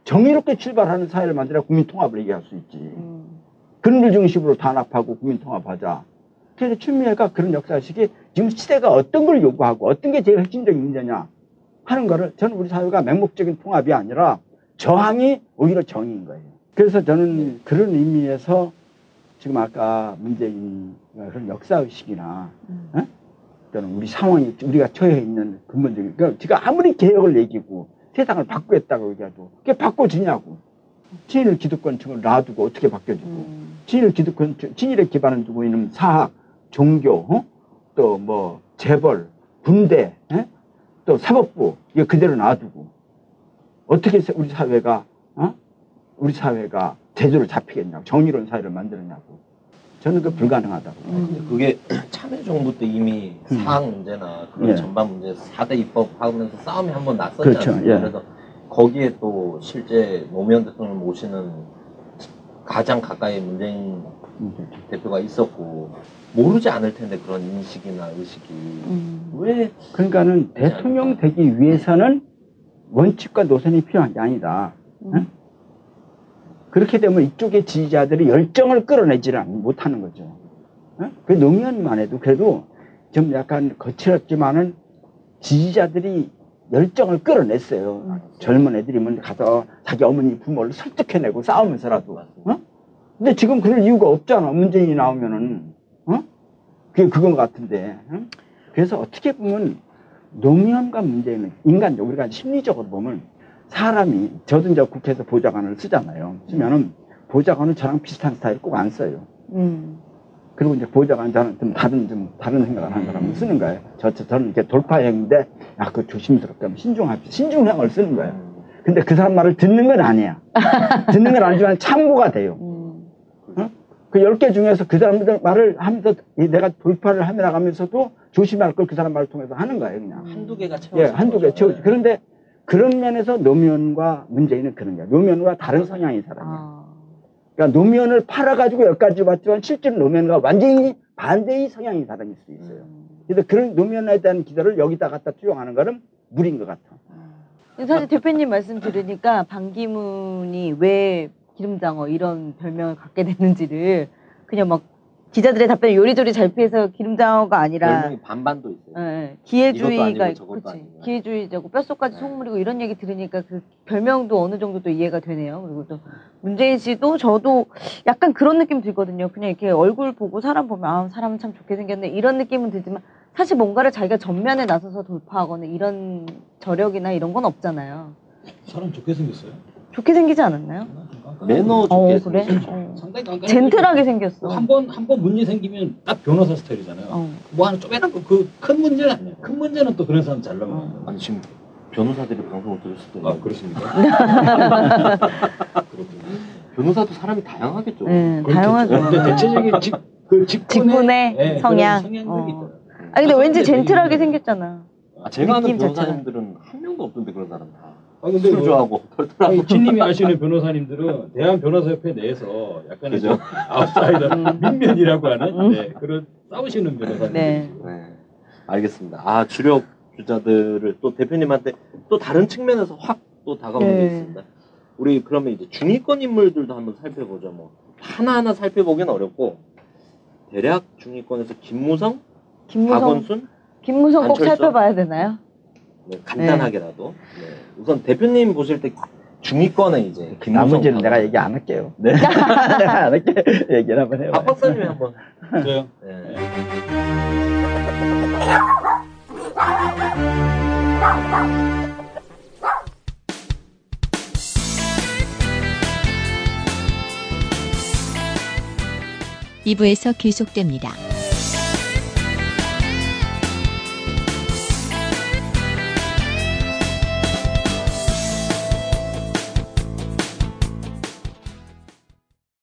정의롭게 출발하는 사회를 만들어 국민 통합을 얘기할 수 있지. 음. 근물 중심으로 단합하고 국민 통합하자. 그래서 추미애가 그런 역사식이 지금 시대가 어떤 걸 요구하고 어떤 게 제일 핵심적인 문제냐 하는 거를 저는 우리 사회가 맹목적인 통합이 아니라 저항이 오히려 정의인 거예요. 그래서 저는 그런 의미에서 지금 아까 문재인 그런 역사의식이나 음. 어? 또는 우리 상황이 우리가 처해 있는 근본적인 그러니까 제가 아무리 개혁을 얘기고 세상을 바꾸겠다고 얘기해도 그게 바꿔지냐고 친일 기득권층을 놔두고 어떻게 바뀌어지고 음. 친일 기득권 친일에 기반을 두고 있는 사학 종교 어? 또뭐 재벌 군대 에? 또 사법부 이거 그대로 놔두고 어떻게 세- 우리 사회가 어? 우리 사회가 제대로 잡히겠냐고 정의로운 사회를 만들었냐고 저는 그 불가능하다고 근데 그게 *clears throat* 참여정부 때 이미 음. 사학 문제나 그런 예. 전반 문제 4대 입법 하면서 싸움이 한번 났었지 그렇죠? 예. 그래서 거기에 또 실제 노무현 대통령을 모시는 가장 가까이 문재인 대표가 있었고 모르지 않을 텐데 그런 인식이나 의식이 음. 왜 그러니까는 대통령 되기 위해서는 원칙과 노선이 필요한 게 아니다. 음. 그렇게 되면 이쪽의 지지자들이 열정을 끌어내지를 못하는 거죠. 어? 그 노무현만 해도 그래도 좀 약간 거칠었지만은 지지자들이 열정을 끌어냈어요. 젊은 애들이면 가서 자기 어머니 부모를 설득해내고 싸우면서라도. 어? 근데 지금 그럴 이유가 없잖아. 문재인이 나오면은. 어? 그게 그건 같은데. 어? 그래서 어떻게 보면 노무현과 문재인은 인간적 우리가 심리적으로 보면 사람이 저도 이제 국회에서 보좌관을 쓰잖아요. 쓰면은 보좌관은 저랑 비슷한 스타일 꼭 안 써요. 음. 그리고 이제 보좌관 저는 좀 다른 좀 다른 생각을 하는 사람을 쓰는 거예요. 저, 저 저는 이렇게 돌파형인데 야그 조심스럽게 하면 신중합시다. 신중형을 쓰는 거예요. 근데 그 사람 말을 듣는 건 아니야. *laughs* 듣는 건 아니지만 참고가 돼요. 음. 그 10개 중에서 그 사람들 말을 하면서 이 내가 돌파를 하며 나가면서도 조심할 걸 그 사람 말을 통해서 하는 거예요, 그냥. 한두 개가 채워져 예, 한두 개 채우지. 그런데 그런 면에서 노무현과 문재인은 그런 거야. 노무현과 다른 성향인 사람이야. 아. 그러니까 노무현을 팔아가지고 여기까지 왔지만 실제로 노무현과 완전히 반대의 성향인 사람일 수 있어요. 음. 그래서 그런 노무현에 대한 기대를 여기다 갖다 투영하는 거는 무리인 것 같아. 사실 대표님 말씀 들으니까 반기문이 왜 기름장어 이런 별명을 갖게 됐는지를 그냥 막 기자들의 답변을 요리조리 잘 피해서 기름장어가 아니라 반반도 있어요. 예, 예. 기회주의가 있고, 저것도 그치. 아니고. 기회주의자고 뼛속까지 네. 속물이고 이런 얘기 들으니까 그 별명도 어느 정도 또 이해가 되네요. 그리고 또 문재인 씨도 저도 약간 그런 느낌 들거든요. 그냥 이렇게 얼굴 보고 사람 보면 아 사람은 참 좋게 생겼네 이런 느낌은 들지만 사실 뭔가를 자기가 전면에 나서서 돌파하거나 이런 저력이나 이런 건 없잖아요. 사람 좋게 생겼어요. 좋게 생기지 않았나요? 매너 어 좋게 그래? 생겼죠. 어. 상당히 깐깐해. 젠틀하게 생겼어. 한번 한 번 문제 생기면 딱 변호사 스타일이잖아요. 어. 뭐 하나 쪼매난 거그큰 문제는 아니에요. 큰 문제는 또 그런 사람 잘 넘어가요. 아니 지금 변호사들이 방송을 들을 수도 있는 아 그렇습니까? *laughs* 변호사도 사람이 다양하겠죠. 네, 그렇겠죠. 다양하죠. 근데 대체적인 직, 그 직군의, 직군의 예, 성향. 성향들이 어. 있더라고요. 아 근데 왠지 젠틀하게 생겼잖아. 아, 제가 아는. 변호사님들은 한 명도 없던데 그런 사람 다. 아 근데 뭐, 술좋아하고 털털하고. 아니, 진님이 아시는 변호사님들은 대한 변호사협회 내에서 약간의 그죠? 좀 아웃사이더 음. 민면이라고 하는 음. 네, 그런 싸우시는 변호사님들. 네. 네, 알겠습니다. 아 주력 주자들을 또 대표님한테 또 다른 측면에서 확 또 다가오는 네. 게 있습니다. 우리 그러면 이제 중위권 인물들도 한번 살펴보죠. 뭐 하나하나 살펴보기는 어렵고 대략 중위권에서 김무성, 김무성 박원순 김무성 꼭 안철수? 살펴봐야 되나요? 네, 간단하게라도 네. 우선 대표님 보실 때 중위권에 이제 나머지는 내가 박원순. 얘기 안 할게요. 네. *laughs* 내가 안 할게. 얘기를 한번 해봐. 박 박사님이 한번. 저요? 네. 이부에서 계속됩니다.